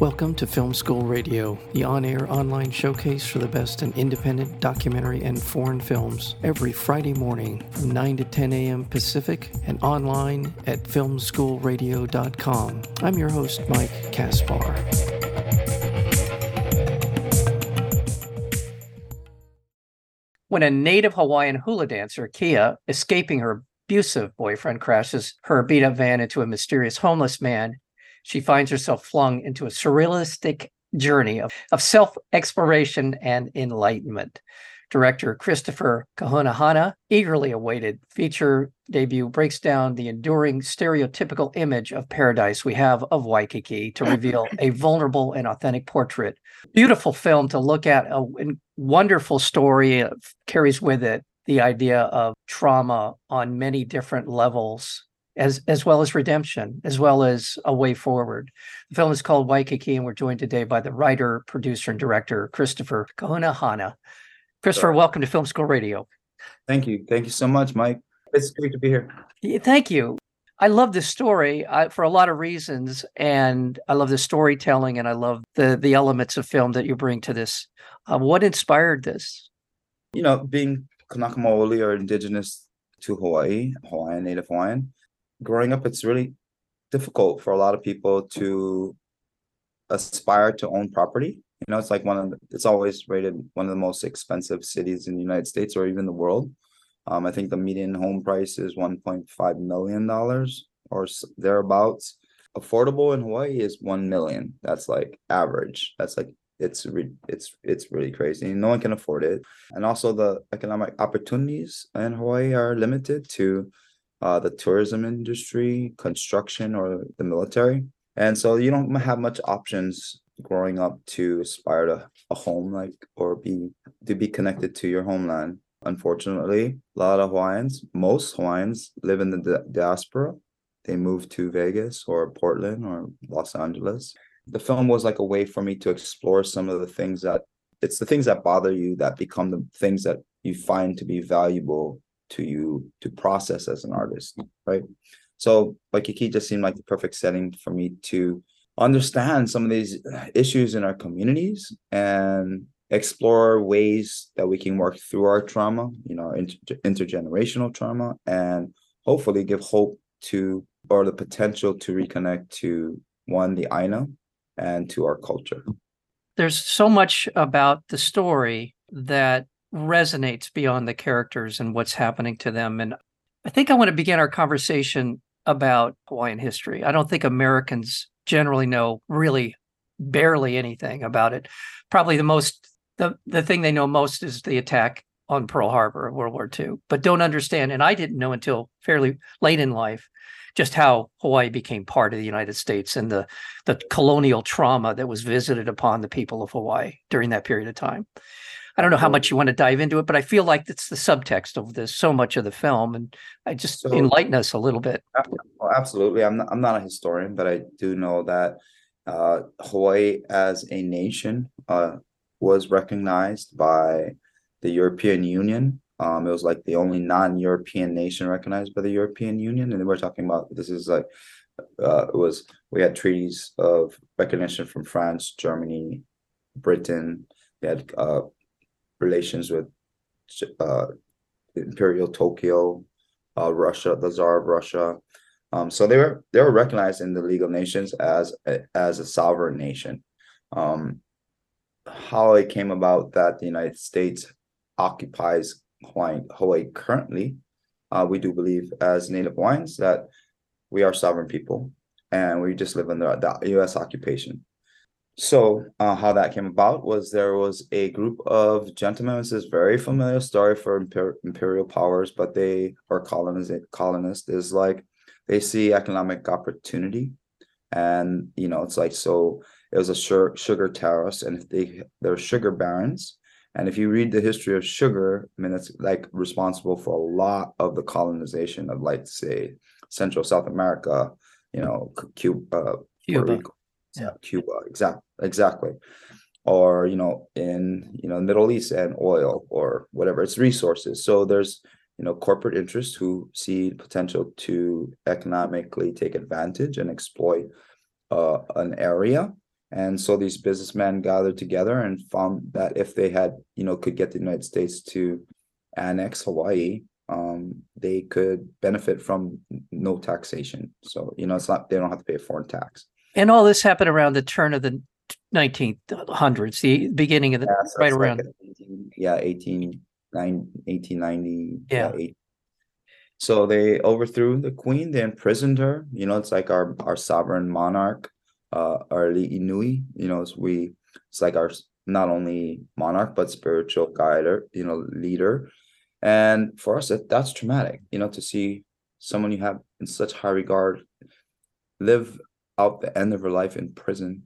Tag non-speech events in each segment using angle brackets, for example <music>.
Welcome to Film School Radio, the on air online showcase for the best in independent documentary and foreign films, every Friday morning from 9 to 10 a.m. Pacific and online at filmschoolradio.com. I'm your host, Mike Kaspar. When a native Hawaiian hula dancer, Kea, escaping her abusive boyfriend, crashes her beat up van into a mysterious homeless man, she finds herself flung into a surrealistic journey of, of self exploration and enlightenment. Director Christopher Kahunahana, eagerly awaited feature debut, breaks down the enduring stereotypical image of paradise we have of Waikiki to reveal <laughs> a vulnerable and authentic portrait. Beautiful film to look at, a wonderful story of, carries with it the idea of trauma on many different levels as as well as redemption, as well as a way forward. The film is called Waikiki, and we're joined today by the writer, producer, and director Christopher Kahunahana. Christopher, welcome to Film School Radio. Thank you. Thank you so much, Mike. It's great to be here. Yeah, thank you. I love this story I, for a lot of reasons, and I love the storytelling, and I love the the elements of film that you bring to this. Uh, what inspired this? You know, being Kanaka Maoli or indigenous to Hawaii, Hawaiian, Native Hawaiian, growing up, it's really difficult for a lot of people to aspire to own property. You know, it's like one of the, it's always rated one of the most expensive cities in the United States or even the world. Um, I think the median home price is one point five million dollars or thereabouts. Affordable in Hawaii is one million. That's like average. That's like it's re- it's it's really crazy. No one can afford it, and also the economic opportunities in Hawaii are limited to uh, the tourism industry, construction, or the military. And so you don't have much options growing up to aspire to a home like or be to be connected to your homeland. Unfortunately, a lot of Hawaiians, most Hawaiians live in the di- diaspora. They move to Vegas or Portland or Los Angeles. The film was like a way for me to explore some of the things that it's the things that bother you that become the things that you find to be valuable to you to process as an artist, right? So Waikiki just seemed like the perfect setting for me to understand some of these uh, issues in our communities and explore ways that we can work through our trauma, you know, inter- intergenerational trauma, and hopefully give hope to or the potential to reconnect to one, the Aina, and to our culture. There's so much about the story that resonates beyond the characters and what's happening to them. And I think I want to begin our conversation about Hawaiian history. I don't think Americans generally know really barely anything about it. Probably the most the the thing they know most is the attack on Pearl Harbor of World War II, but don't understand. And I didn't know until fairly late in life just how Hawaii became part of the United States and the the colonial trauma that was visited upon the people of Hawaii during that period of time. I don't know how much you want to dive into it, but I feel like it's the subtext of this so much of the film, and I just so, enlighten us a little bit. Well, absolutely, I'm not, I'm not a historian, but I do know that uh, Hawaii as a nation uh, was recognized by the European Union. Um, it was like the only non-European nation recognized by the European Union, and we're talking about this is like uh, it was we had treaties of recognition from France, Germany, Britain. We had uh, relations with uh, Imperial Tokyo, uh, Russia, the Tsar of Russia. Um, so they were they were recognized in the League of Nations as a, as a sovereign nation. Um, how it came about that the United States occupies Hawaii, currently, uh, we do believe as Native Hawaiians that we are sovereign people and we just live under the U.S. occupation. So, uh, how that came about was there was a group of gentlemen. This is very familiar story for imper- imperial powers, but they or colonists colonists is like they see economic opportunity, and you know it's like so. It was a sugar, sugar terrace, and if they they're sugar barons, and if you read the history of sugar, I mean it's like responsible for a lot of the colonization of like say Central South America, you know, Cuba, uh, Cuba yeah. Cuba, exactly, exactly, or you know, in you know, Middle East and oil or whatever it's resources. So there's you know corporate interests who see potential to economically take advantage and exploit uh, an area, And so these businessmen gathered together and found that if they had, you know, could get the United States to annex Hawaii, um, they could benefit from no taxation. So, you know, it's not, they don't have to pay a foreign tax. And all this happened around the turn of the 1900s, the beginning of the, Yeah, so right it's like around- 18 Yeah, eighteen nine, eighteen ninety. Yeah. So they overthrew the queen, they imprisoned her, you know, it's like our, our sovereign monarch, uh, our Inui, you know, it's we, it's like our, not only monarch, but spiritual guider, you know, leader. And for us, that, that's traumatic, you know, to see someone you have in such high regard live out the end of her life in prison,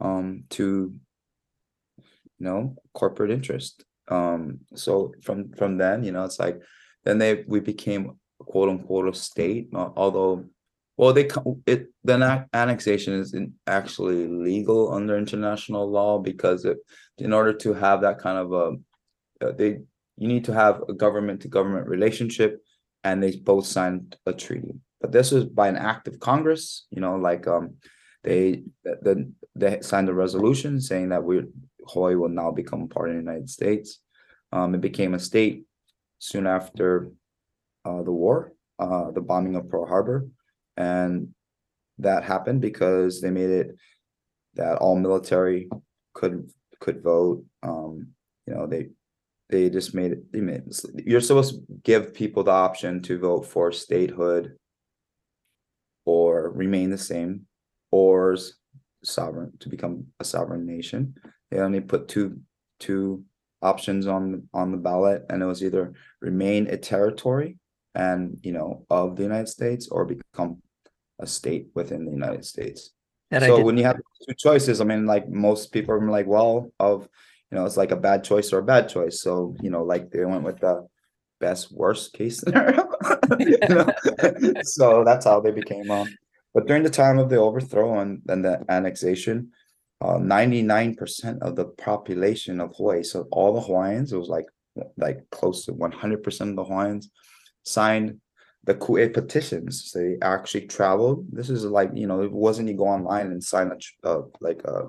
um, to you know corporate interest. Um so from from then you know it's like then they we became quote unquote a state uh, although well they it then annexation isn't actually legal under international law because it in order to have that kind of a uh, they you need to have a government to government relationship and they both signed a treaty but this was by an act of congress you know like um they the they signed a resolution saying that we Hawaii will now become part of the United States. Um, it became a state soon after uh, the war, uh, the bombing of Pearl Harbor, and that happened because they made it that all military could could vote. Um, you know, they they just made it. They made, you're supposed to give people the option to vote for statehood or remain the same, or sovereign to become a sovereign nation. They only put two two options on on the ballot, and it was either remain a territory and you know of the United States or become a state within the United States. I so when you have two choices, I mean, like most people are like, well, of you know, it's like a bad choice or a bad choice. So you know, like they went with the best worst case <laughs> scenario. <laughs> <laughs> So that's how they became um. But during the time of the overthrow and then the annexation, uh, ninety nine percent of the population of Hawaii, so all the Hawaiians, it was like like close to one hundred percent of the Hawaiians signed the Ku'e petitions. They actually traveled. This is like, you know, it wasn't you go online and sign a, uh, like a,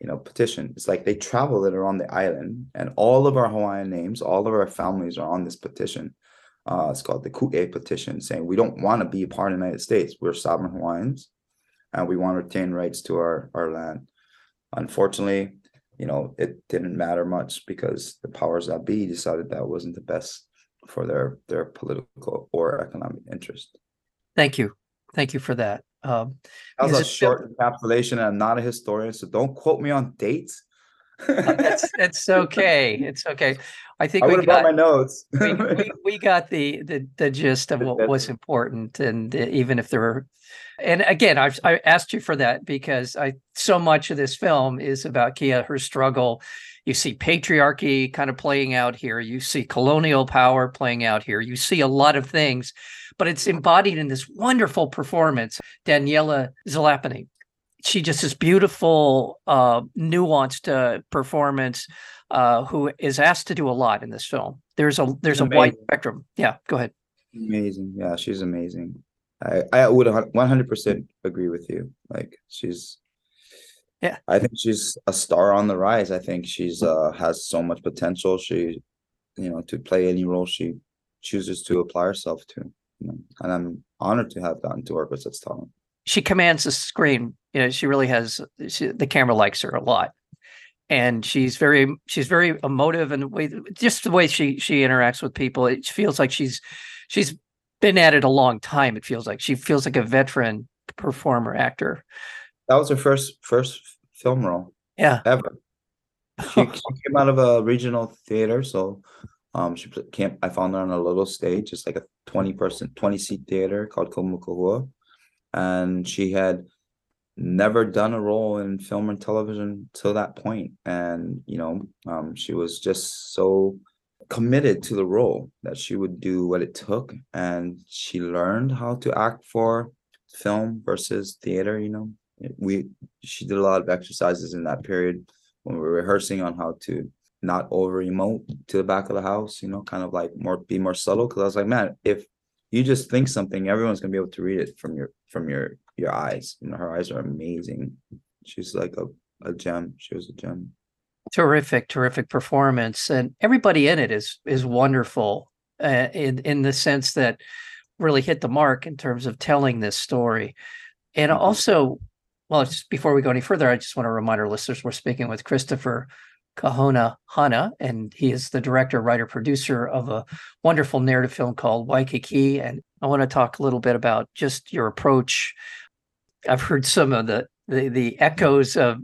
you know, petition. It's like they traveled it around the island and all of our Hawaiian names, all of our families are on this petition. Uh, it's called the Ku'e petition saying we don't want to be a part of the United States. We're sovereign Hawaiians and we want to retain rights to our, our land. Unfortunately, you know, it didn't matter much because the powers that be decided that wasn't the best for their their political or economic interest. Thank you. Thank you for that. Um, That was a short encapsulation, and I'm not a historian, so don't quote me on dates. That's, <laughs> that's okay. It's okay. I think I we would have brought got, my notes. <laughs> we, we, we got the, the, the gist of what was important and uh, even if there were, and again, I've, I asked you for that because I, so much of this film is about Kea, her struggle. You see patriarchy kind of playing out here. You see colonial power playing out here. You see a lot of things, but it's embodied in this wonderful performance, Daniela Zalopany. She just this beautiful, uh, nuanced uh, performance uh, who is asked to do a lot in this film. There's a there's a wide spectrum. Yeah, go ahead. amazing. Yeah, she's amazing. I I would one hundred percent agree with you. Like she's. Yeah. I think she's a star on the rise. I think she's uh has so much potential. She, you know, to play any role she chooses to apply herself to. You know, and I'm honored to have gotten to work with such talent. She commands the screen. You know, she really has. She, the camera likes her a lot, and she's very she's very emotive and the way just the way she she interacts with people. It feels like she's she's been at it a long time. It feels like she feels like a veteran performer actor. That was her first first film role. Yeah. ever. <laughs> She, she came out of a regional theater, so um she came. I found her on a little stage, just like a twenty person, twenty seat theater called Kumu Kahua, and she had never done a role in film and television till that point, and you know, um, she was just so committed to the role that she would do what it took, and she learned how to act for film versus theater. You know, we she did a lot of exercises in that period when we were rehearsing on how to not over emote to the back of the house, you know, kind of like more be more subtle. Cause I was like, man, if you just think something, everyone's gonna be able to read it from your from your your eyes. You know, her eyes are amazing. she's like a, a gem. She was a gem. Terrific, terrific performance, and everybody in it is is wonderful uh, in in the sense that really hit the mark in terms of telling this story, and Mhm. also, well, just before we go any further, I just want to remind our listeners we're speaking with Christopher Kahona Hana, and he is the director, writer, producer of a wonderful narrative film called Waikiki. And I want to talk a little bit about just your approach. I've heard some of the the, the echoes of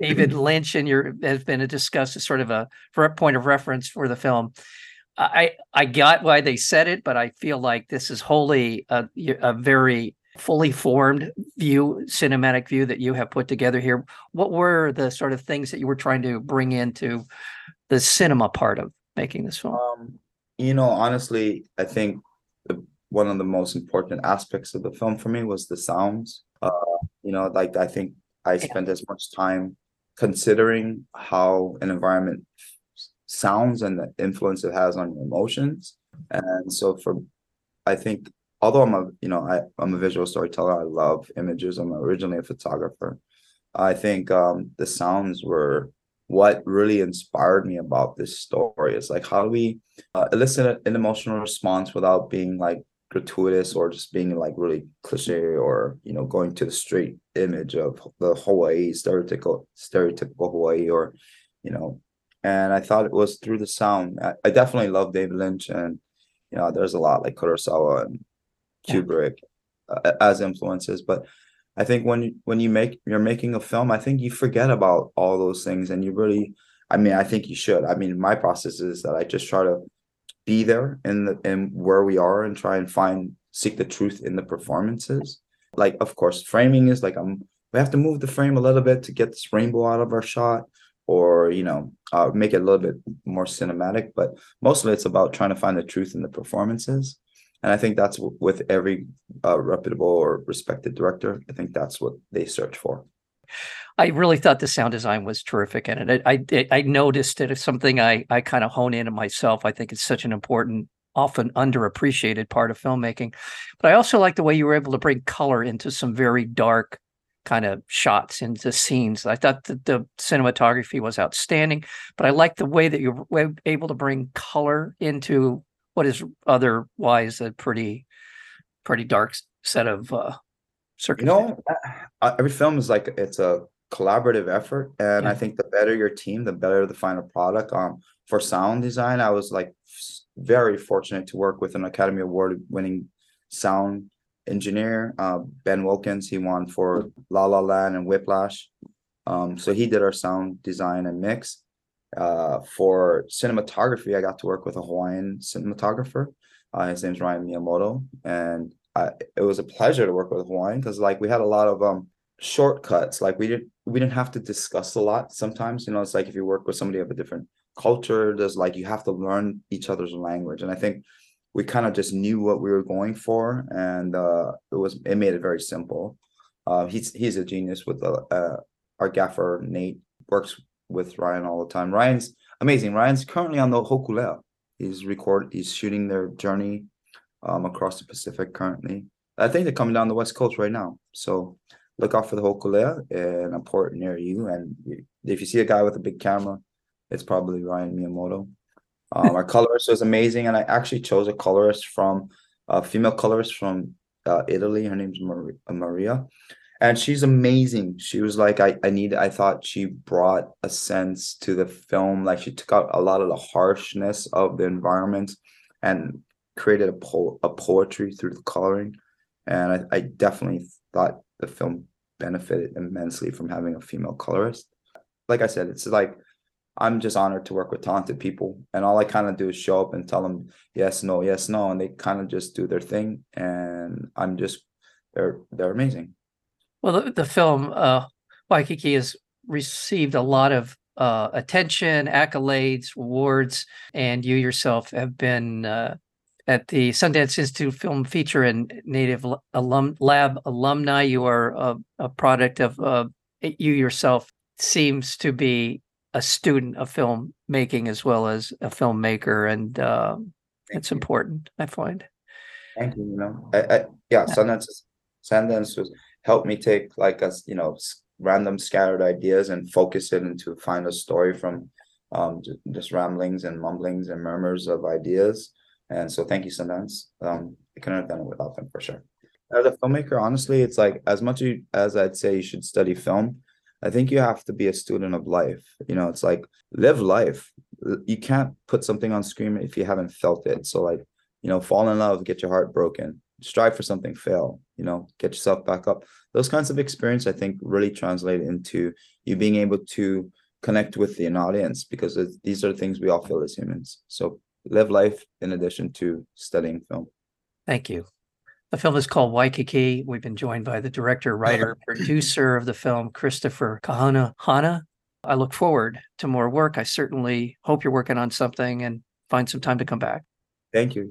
David <clears throat> Lynch and your has been discussed as sort of a for a point of reference for the film. I I got why they said it, but I feel like this is wholly a, a very fully formed view, cinematic view that you have put together here. What were the sort of things that you were trying to bring into the cinema part of making this film? Um, you know, honestly, I think the one of the most important aspects of the film for me was the sounds. Uh, you know, like I think I Yeah. spent as much time considering how an environment sounds and the influence it has on your emotions. And so for I think although I'm a you know I, I'm a visual storyteller, I love images. I'm originally a photographer. I think um the sounds were what really inspired me about this story. It's like how do we uh, elicit an emotional response without being like gratuitous or just being like really cliche or you know going to the straight image of the Hawaii stereotypical stereotypical Hawaii or you know and I thought it was through the sound. I, I definitely love David Lynch and you know there's a lot like Kurosawa and. Kubrick uh, as influences but I think when you when you make you're making a film I think you forget about all those things and you really I mean I think you should. I mean my process is that I just try to be there in the in where we are and try and find seek the truth in the performances. Like of course framing is like I'm we have to move the frame a little bit to get this rainbow out of our shot or you know uh, make it a little bit more cinematic but mostly it's about trying to find the truth in the performances and i think that's with every uh, reputable or respected director i think that's what they search for I really thought the sound design was terrific in it. I I, I noticed it as something I I kind of hone in on myself. I think it's such an important, often underappreciated part of filmmaking. But I also like the way you were able to bring color into some very dark kind of shots into scenes. I thought that the cinematography was outstanding, but I like the way that you were able to bring color into what is otherwise a pretty pretty dark set of uh you know uh, every film is like it's a collaborative effort and i think the better your team the better the final product. Um for sound design i was like very fortunate to work with an academy award winning sound engineer uh ben wilkins. He won for la la land and whiplash. Um so he did our sound design and mix uh for cinematography i got to work with a hawaiian cinematographer uh his name's ryan miyamoto and I, it was a pleasure to work with Hawaiian because like we had a lot of um shortcuts. Like we didn't we didn't have to discuss a lot sometimes. You know, it's like if you work with somebody of a different culture, there's like you have to learn each other's language. And I think we kind of just knew what we were going for and uh it was it made it very simple. Uh he's he's a genius with the uh our gaffer Nate works with Ryan all the time. Ryan's amazing. Ryan's currently on the Hokulea. He's record he's shooting their journey um, across the Pacific currently. I think they're coming down the west coast right now. So look out for the Hokulea in a port near you. And if you see a guy with a big camera, it's probably Ryan Miyamoto. Um, our colorist was amazing, and I actually chose a colorist from a female colorist from uh, Italy. Her name's Maria, Maria, and she's amazing. She was like, I, I need. I thought she brought a sense to the film. Like she took out a lot of the harshness of the environment, and created a po- a poetry through the coloring, and I, I definitely thought the film benefited immensely from having a female colorist. Like I said, it's like I'm just honored to work with talented people, and all I kind of do is show up and tell them yes, no, yes, no, and they kind of just do their thing, and I'm just they're they're amazing. Well, the, the film uh, Waikiki has received a lot of uh, attention, accolades, awards, and you yourself have been uh, at the Sundance Institute Film Feature and Native Alum Lab alumni. You are a, a product of uh, you yourself seems to be a student of filmmaking as well as a filmmaker, and Thank it's important. I find. Thank you. You know, I, I yeah, Sundance is- Sundance was helped me take like us, you know, random scattered ideas and focus it into a story from um, just ramblings and mumblings and murmurs of ideas. And so thank you, Sundance. Um, I couldn't have done it without them for sure. As a filmmaker, honestly, it's like as much as I'd say you should study film, I think you have to be a student of life. You know, it's like live life. You can't put something on screen if you haven't felt it. So like, you know, fall in love, get your heart broken, strive for something, fail, you know, get yourself back up. Those kinds of experience I think really translate into you being able to connect with the audience because these are the things we all feel as humans. So live life in addition to studying film. Thank you. The film is called Waikiki. We've been joined by the director, writer, <laughs> producer of the film, Christopher Kahunahana. I look forward to more work. I certainly hope you're working on something and find some time to come back. Thank you.